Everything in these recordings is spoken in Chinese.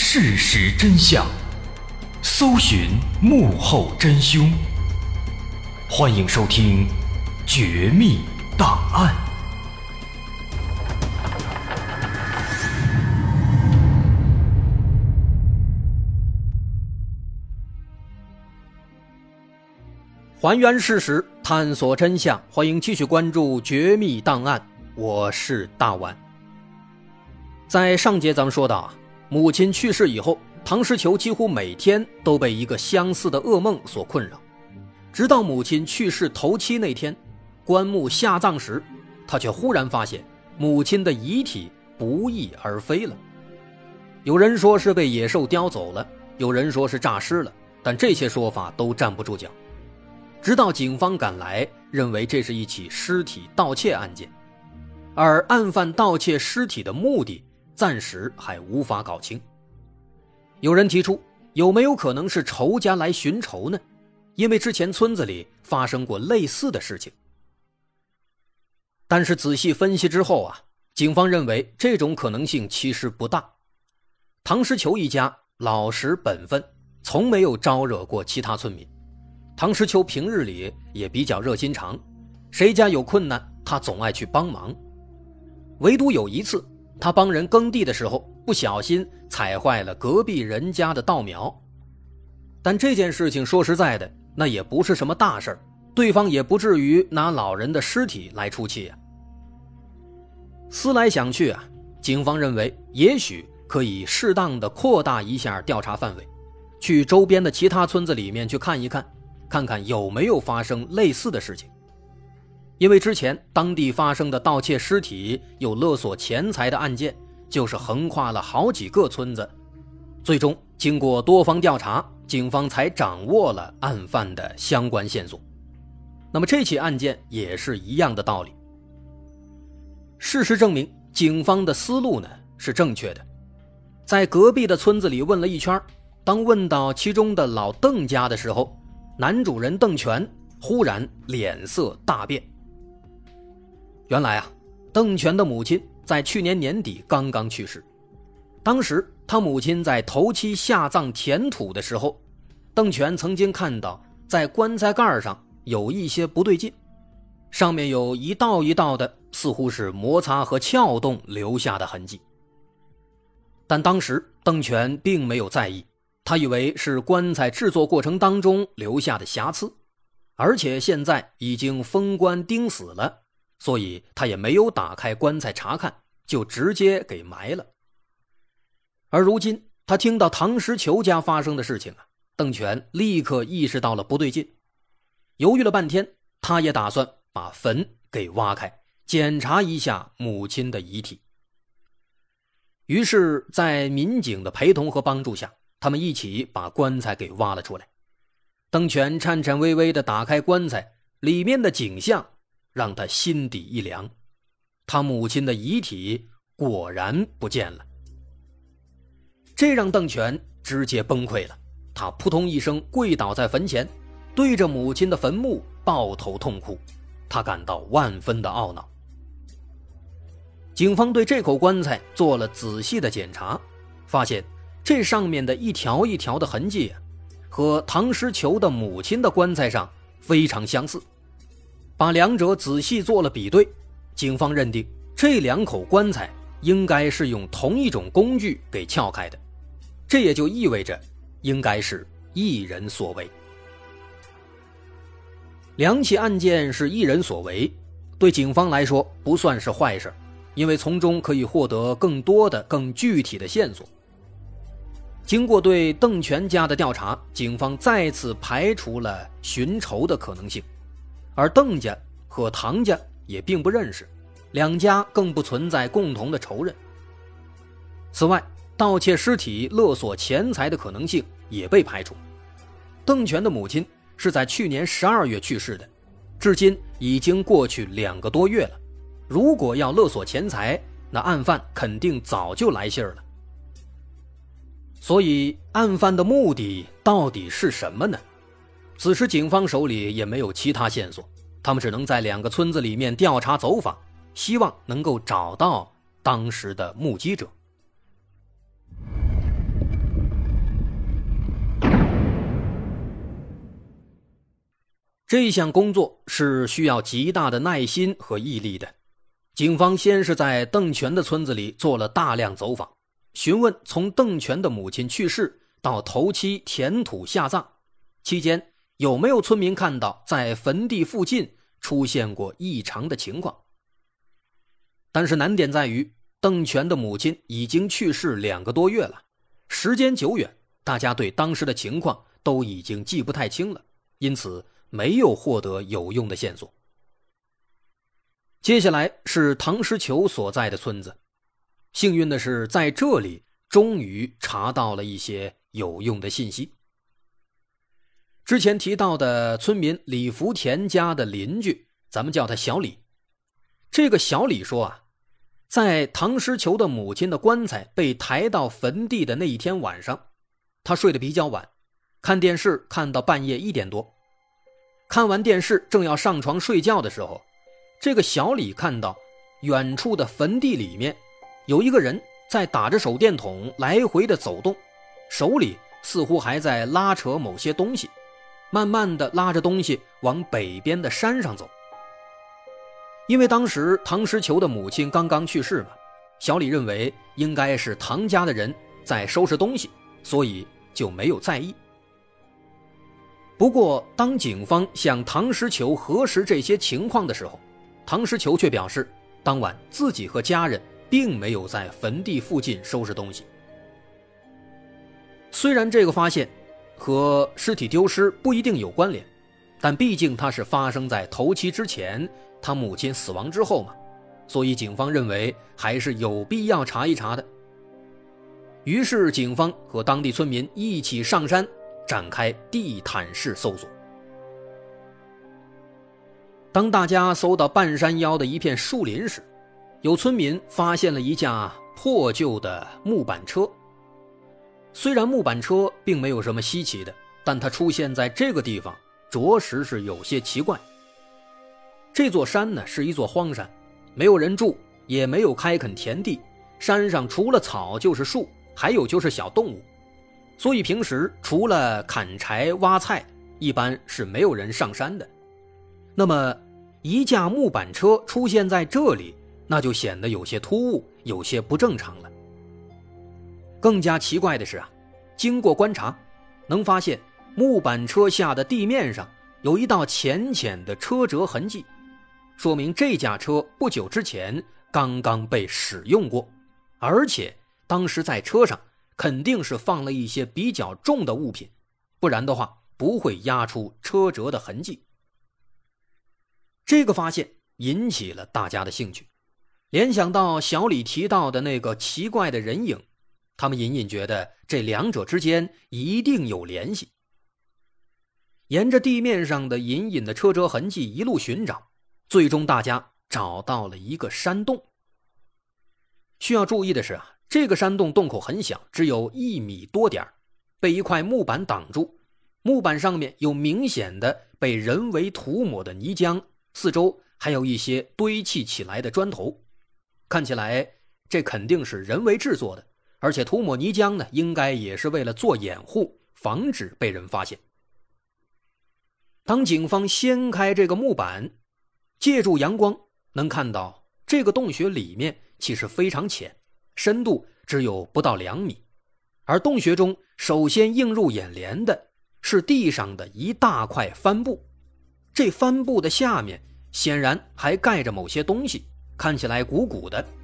事实真相，搜寻幕后真凶。欢迎收听《绝密档案》，还原事实，探索真相。欢迎继续关注《绝密档案》，我是大碗。在上节咱们说到啊，母亲去世以后，唐诗球几乎每天都被一个相似的噩梦所困扰，直到母亲去世头七那天，棺木下葬时，他却忽然发现母亲的遗体不翼而飞了。有人说是被野兽叼走了，有人说是诈尸了，但这些说法都站不住脚。直到警方赶来，认为这是一起尸体盗窃案件，而案犯盗窃尸体的目的。暂时还无法搞清。有人提出，有没有可能是仇家来寻仇呢？因为之前村子里发生过类似的事情。但是仔细分析之后啊，警方认为这种可能性其实不大。唐诗球一家老实本分，从没有招惹过其他村民。唐诗球平日里也比较热心肠，谁家有困难，他总爱去帮忙。唯独有一次。他帮人耕地的时候，不小心踩坏了隔壁人家的稻苗。但这件事情说实在的，那也不是什么大事对方也不至于拿老人的尸体来出气啊。思来想去啊，警方认为也许可以适当的扩大一下调查范围，去周边的其他村子里面去看一看，看看有没有发生类似的事情。因为之前当地发生的盗窃尸体、有勒索钱财的案件，就是横跨了好几个村子，最终经过多方调查，警方才掌握了案犯的相关线索。那么这起案件也是一样的道理。事实证明，警方的思路呢是正确的，在隔壁的村子里问了一圈，当问到其中的老邓家的时候，男主人邓全忽然脸色大变。原来啊，邓全的母亲在去年年底刚刚去世。当时他母亲在头七下葬填土的时候，邓全曾经看到在棺材盖上有一些不对劲，上面有一道一道的，似乎是摩擦和撬动留下的痕迹。但当时邓全并没有在意，他以为是棺材制作过程当中留下的瑕疵，而且现在已经封棺钉死了。所以他也没有打开棺材查看，就直接给埋了。而如今他听到唐石球家发生的事情啊，邓权立刻意识到了不对劲，犹豫了半天，他也打算把坟给挖开，检查一下母亲的遗体。于是，在民警的陪同和帮助下，他们一起把棺材给挖了出来。邓权颤颤巍巍地打开棺材，里面的景象。让他心底一凉，他母亲的遗体果然不见了，这让邓全直接崩溃了。他扑通一声跪倒在坟前，对着母亲的坟墓抱头痛哭，他感到万分的懊恼。警方对这口棺材做了仔细的检查，发现这上面的一条一条的痕迹，和唐诗球的母亲的棺材上非常相似。把两者仔细做了比对，警方认定这两口棺材应该是用同一种工具给撬开的，这也就意味着应该是一人所为。两起案件是一人所为，对警方来说不算是坏事，因为从中可以获得更多的、更具体的线索。经过对邓全家的调查，警方再次排除了寻仇的可能性。而邓家和唐家也并不认识，两家更不存在共同的仇人。此外，盗窃尸体、勒索钱财的可能性也被排除。邓全的母亲是在去年十二月去世的，至今已经过去两个多月了。如果要勒索钱财，那案犯肯定早就来信儿了。所以，案犯的目的到底是什么呢？此时警方手里也没有其他线索他们只能在两个村子里面调查走访希望能够找到当时的目击者。这项工作是需要极大的耐心和毅力的。警方先是在邓泉的村子里做了大量走访询问从邓泉的母亲去世到头七填土下葬期间有没有村民看到在坟地附近出现过异常的情况。但是难点在于，邓全的母亲已经去世两个多月了，时间久远，大家对当时的情况都已经记不太清了，因此。没有获得有用的线索。接下来是唐诗球所在的村子，幸运的是，在这里终于查到了一些有用的信息。之前提到的村民李福田家的邻居，咱们叫他小李。这个小李说啊，在唐诗球的母亲的棺材被抬到坟地的那一天晚上，他睡得比较晚，看电视看到半夜一点多。看完电视，正要上床睡觉的时候，这个小李看到远处的坟地里面有一个人在打着手电筒来回的走动，手里似乎还在拉扯某些东西，慢慢的拉着东西往北边的山上走。因为当时唐诗球的母亲刚刚去世嘛，小李认为应该是唐家的人在收拾东西，所以就没有在意。不过，当警方向唐诗球核实这些情况的时候，唐诗球却表示，当晚自己和家人并没有在坟地附近收拾东西。虽然这个发现和尸体丢失不一定有关联，但毕竟它是发生在头七之前，他母亲死亡之后嘛，所以警方认为还是有必要查一查的。于是，警方和当地村民一起上山。展开地毯式搜索。当大家搜到半山腰的一片树林时，有村民发现了一架破旧的木板车。虽然木板车并没有什么稀奇的，但它出现在这个地方，着实是有些奇怪。这座山呢是一座荒山，没有人住，也没有开垦田地，山上除了草就是树，还有就是小动物。所以平时除了砍柴挖菜，一般是没有人上山的。那么，一架木板车出现在这里，那就显得有些突兀，有些不正常了。更加奇怪的是啊，经过观察，能发现木板车下的地面上有一道浅浅的车辙痕迹，说明这架车不久之前刚刚被使用过，而且当时在车上。肯定是放了一些比较重的物品，不然的话不会压出车辙的痕迹。这个发现引起了大家的兴趣，联想到小李提到的那个奇怪的人影，他们隐隐觉得这两者之间一定有联系。沿着地面上的隐隐的车辙痕迹一路寻找，最终大家找到了一个山洞。需要注意的是啊。这个山洞洞口很小，只有一米多点被一块木板挡住。木板上面有明显的被人为涂抹的泥浆，四周还有一些堆砌起来的砖头，看起来这肯定是人为制作的。而且涂抹泥浆呢，应该也是为了做掩护，防止被人发现。当警方掀开这个木板，借助阳光，能看到这个洞穴里面其实非常浅。深度只有不到两米，而洞穴中首先映入眼帘的是地上的一大块帆布，这帆布的下面显然还盖着某些东西，看起来鼓鼓的。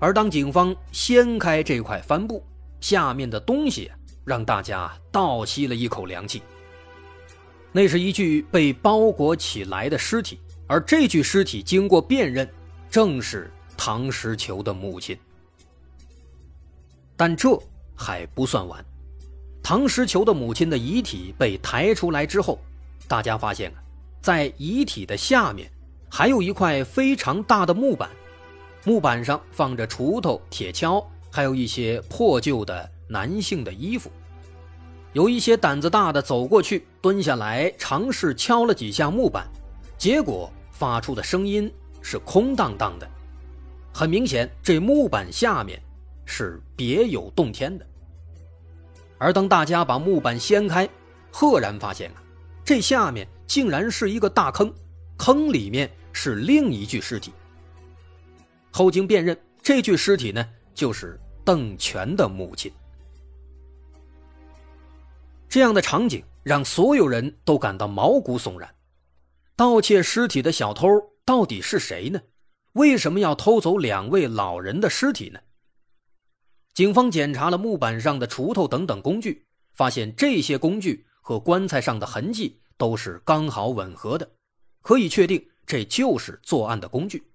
而当警方掀开这块帆布，下面的东西让大家倒吸了一口凉气。那是一具被包裹起来的尸体，而这具尸体经过辨认，正是。唐石球的母亲，但这还不算完。唐石球的母亲的遗体被抬出来之后，大家发现啊，在遗体的下面还有一块非常大的木板，木板上放着锄头、铁锹，还有一些破旧的男性的衣服。有一些胆子大的走过去，蹲下来尝试敲了几下木板，结果发出的声音是空荡荡的。很明显，这木板下面是别有洞天的。而当大家把木板掀开，赫然发现啊，这下面竟然是一个大坑，坑里面是另一具尸体。后经辨认，这具尸体呢，就是邓全的母亲。这样的场景让所有人都感到毛骨悚然。盗窃尸体的小偷到底是谁呢？为什么要偷走两位老人的尸体呢？警方检查了木板上的锄头等等工具，发现这些工具和棺材上的痕迹都是刚好吻合的，可以确定这就是作案的工具。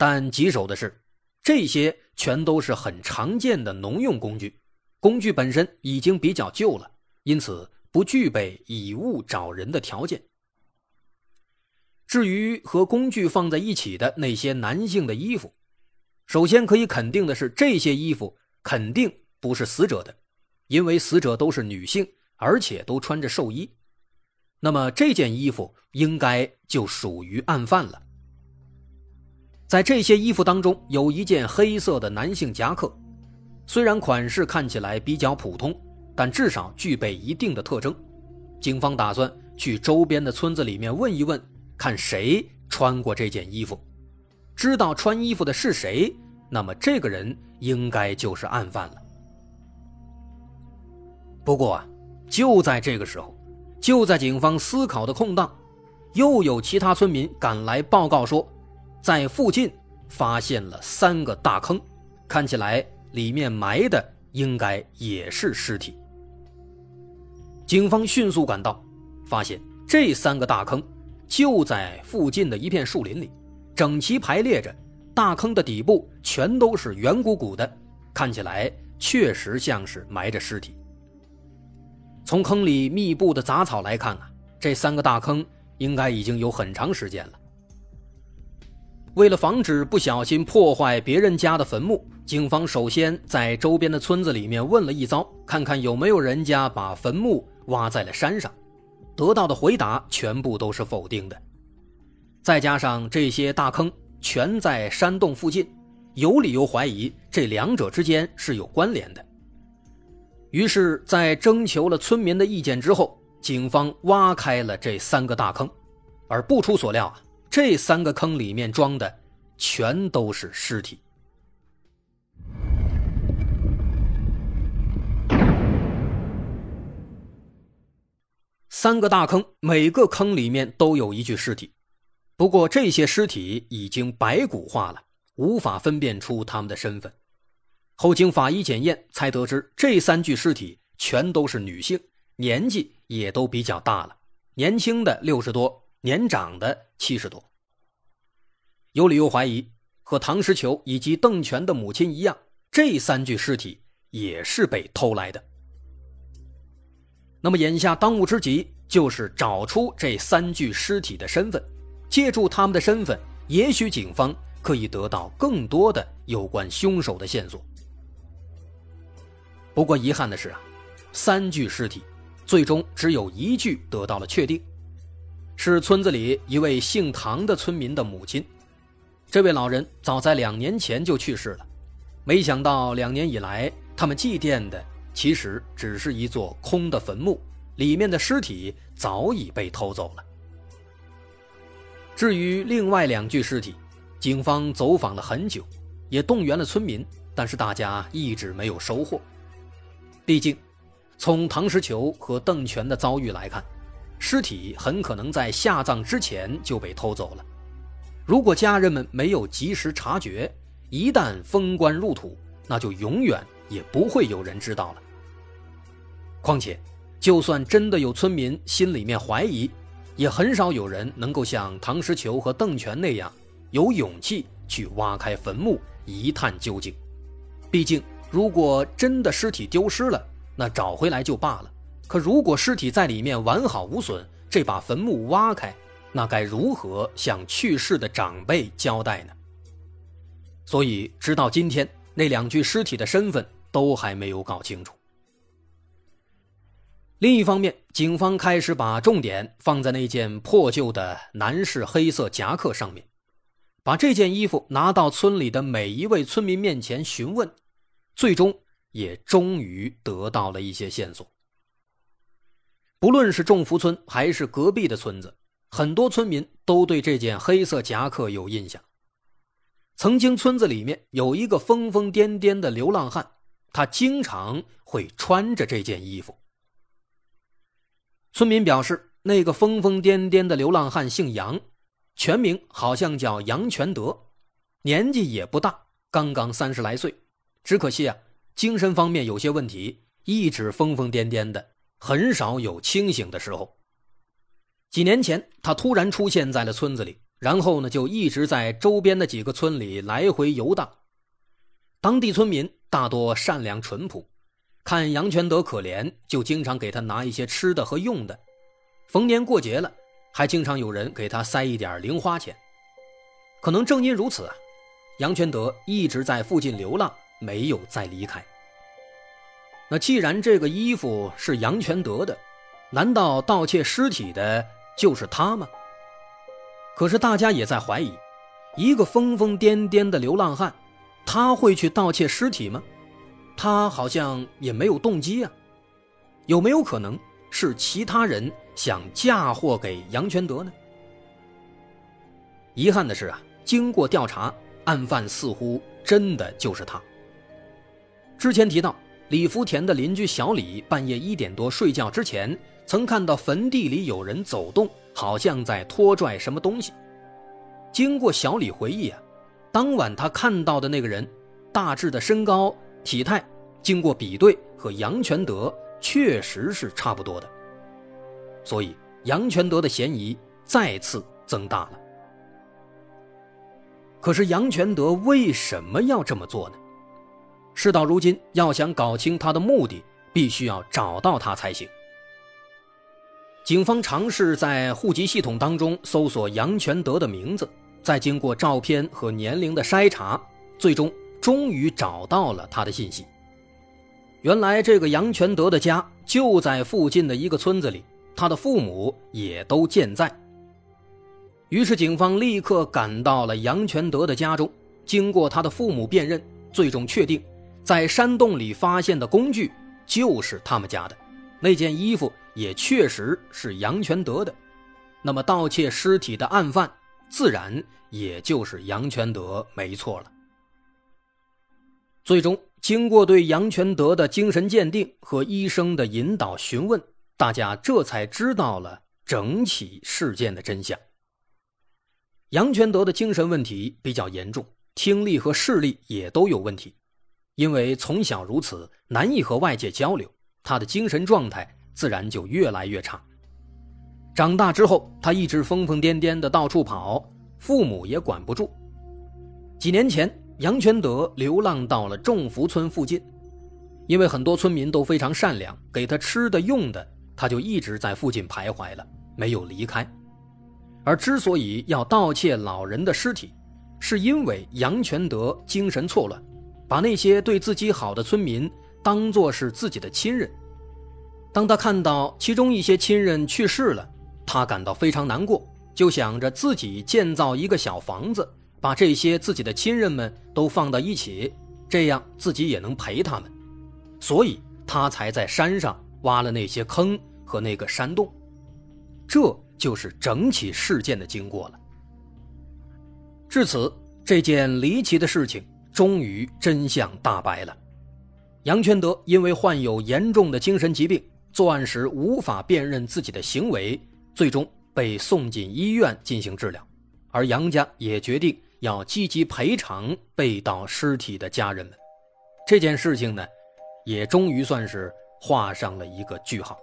但棘手的是，这些全都是很常见的农用工具。工具本身已经比较旧了，因此不具备以物找人的条件。至于和工具放在一起的那些男性的衣服，首先可以肯定的是，这些衣服肯定不是死者的，因为死者都是女性，而且都穿着寿衣。那么这件衣服应该就属于案犯了。在这些衣服当中，有一件黑色的男性夹克。虽然款式看起来比较普通，但至少具备一定的特征。警方打算去周边的村子里面问一问，看谁穿过这件衣服。知道穿衣服的是谁，那么这个人应该就是案犯了。不过啊，就在这个时候，就在警方思考的空档，又有其他村民赶来报告说，在附近发现了三个大坑，看起来。里面埋的应该也是尸体。警方迅速赶到，发现这三个大坑就在附近的一片树林里，整齐排列着。大坑的底部全都是圆鼓鼓的，看起来确实像是埋着尸体。从坑里密布的杂草来看啊，这三个大坑应该已经有很长时间了。为了防止不小心破坏别人家的坟墓，警方首先在周边的村子里面问了一遭，看看有没有人家把坟墓挖在了山上。得到的回答全部都是否定的。再加上这些大坑全在山洞附近，有理由怀疑这两者之间是有关联的。于是，在征求了村民的意见之后，警方挖开了这三个大坑，而不出所料啊。这三个坑里面装的全都是尸体。三个大坑，每个坑里面都有一具尸体，不过这些尸体已经白骨化了，无法分辨出他们的身份。后经法医检验，才得知这三具尸体全都是女性，年纪也都比较大了，年轻的六十多。年长的七十多，有理由怀疑和唐石球以及邓权的母亲一样，这三具尸体也是被偷来的。那么眼下当务之急就是找出这三具尸体的身份，借助他们的身份，也许警方可以得到更多的有关凶手的线索。不过遗憾的是啊，三具尸体最终只有一具得到了确定。是村子里一位姓唐的村民的母亲。这位老人早在两年前就去世了，没想到两年以来，他们祭奠的其实只是一座空的坟墓，里面的尸体早已被偷走了。至于另外两具尸体，警方走访了很久，也动员了村民，但是大家一直没有收获。毕竟，从唐石球和邓全的遭遇来看。尸体很可能在下葬之前就被偷走了。如果家人们没有及时察觉，一旦封棺入土，那就永远也不会有人知道了。况且，就算真的有村民心里面怀疑，也很少有人能够像唐石球和邓全那样有勇气去挖开坟墓一探究竟。毕竟，如果真的尸体丢失了，那找回来就罢了。可如果尸体在里面完好无损，这把坟墓挖开，那该如何向去世的长辈交代呢？所以，直到今天，那两具尸体的身份都还没有搞清楚。另一方面，警方开始把重点放在那件破旧的男士黑色夹克上面，把这件衣服拿到村里的每一位村民面前询问，最终也终于得到了一些线索。不论是众福村还是隔壁的村子，很多村民都对这件黑色夹克有印象。曾经村子里面有一个疯疯癫癫的流浪汉，他经常会穿着这件衣服。村民表示，那个疯疯癫癫的流浪汉姓杨，全名好像叫杨全德，年纪也不大，刚刚三十来岁。只可惜啊，精神方面有些问题，一直疯疯癫癫的，很少有清醒的时候。几年前，他突然出现在了村子里，然后呢，就一直在周边的几个村里来回游荡。当地村民大多善良淳朴。看杨全德可怜，就经常给他拿一些吃的和用的。逢年过节了，还经常有人给他塞一点零花钱。可能正因如此啊，杨全德一直在附近流浪，没有再离开。那既然这个衣服是杨全德的，难道盗窃尸体的就是他吗？可是大家也在怀疑，一个疯疯癫癫的流浪汉，他会去盗窃尸体吗？他好像也没有动机啊，有没有可能是其他人想嫁祸给杨全德呢？遗憾的是啊，经过调查，案犯似乎真的就是他。之前提到，李福田的邻居小李半夜一点多睡觉之前，曾看到坟地里有人走动，好像在拖拽什么东西。经过小李回忆啊，当晚他看到的那个人，大致的身高。体态经过比对，和杨全德确实是差不多的，所以杨全德的嫌疑再次增大了。可是杨全德为什么要这么做呢？事到如今，要想搞清他的目的，必须要找到他才行。警方尝试在户籍系统当中搜索杨全德的名字，再经过照片和年龄的筛查，最终。终于找到了他的信息。原来这个杨全德的家就在附近的一个村子里，他的父母也都健在。于是警方立刻赶到了杨全德的家中，经过他的父母辨认，最终确定，在山洞里发现的工具就是他们家的，那件衣服也确实是杨全德的。那么盗窃尸体的案犯，自然也就是杨全德，没错了。最终，经过对杨全德的精神鉴定和医生的引导询问，大家这才知道了整起事件的真相。杨全德的精神问题比较严重，听力和视力也都有问题，因为从小如此，难以和外界交流，他的精神状态自然就越来越差。长大之后，他一直疯疯癫癫的到处跑，父母也管不住。几年前。杨全德流浪到了众福村附近，因为很多村民都非常善良，给他吃的用的，他就一直在附近徘徊了，没有离开。而之所以要盗窃老人的尸体，是因为杨全德精神错乱，把那些对自己好的村民当作是自己的亲人。当他看到其中一些亲人去世了，他感到非常难过，就想着自己建造一个小房子。把这些自己的亲人们都放到一起，这样自己也能陪他们，所以他才在山上挖了那些坑和那个山洞。这就是整起事件的经过了。至此，这件离奇的事情终于真相大白了。杨全德因为患有严重的精神疾病，作案时无法辨认自己的行为，最终被送进医院进行治疗，而杨家也决定。要积极赔偿被盗尸体的家人们，这件事情呢，也终于算是画上了一个句号。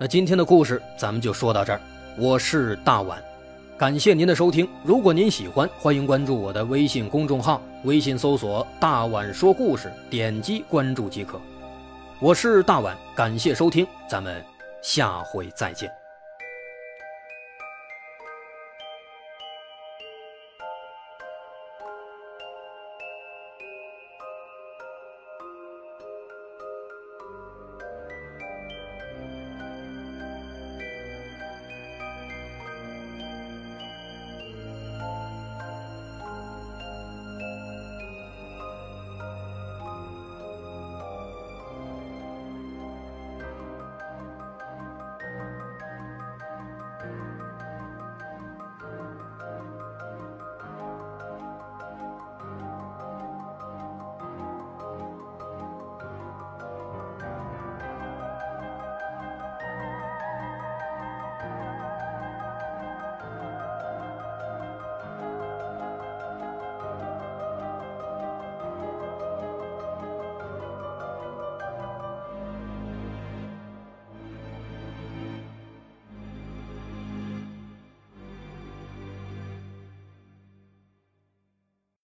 那今天的故事咱们就说到这儿，我是大碗，感谢您的收听。如果您喜欢，欢迎关注我的微信公众号，微信搜索“大碗说故事”，点击关注即可。我是大碗，感谢收听，咱们下回再见。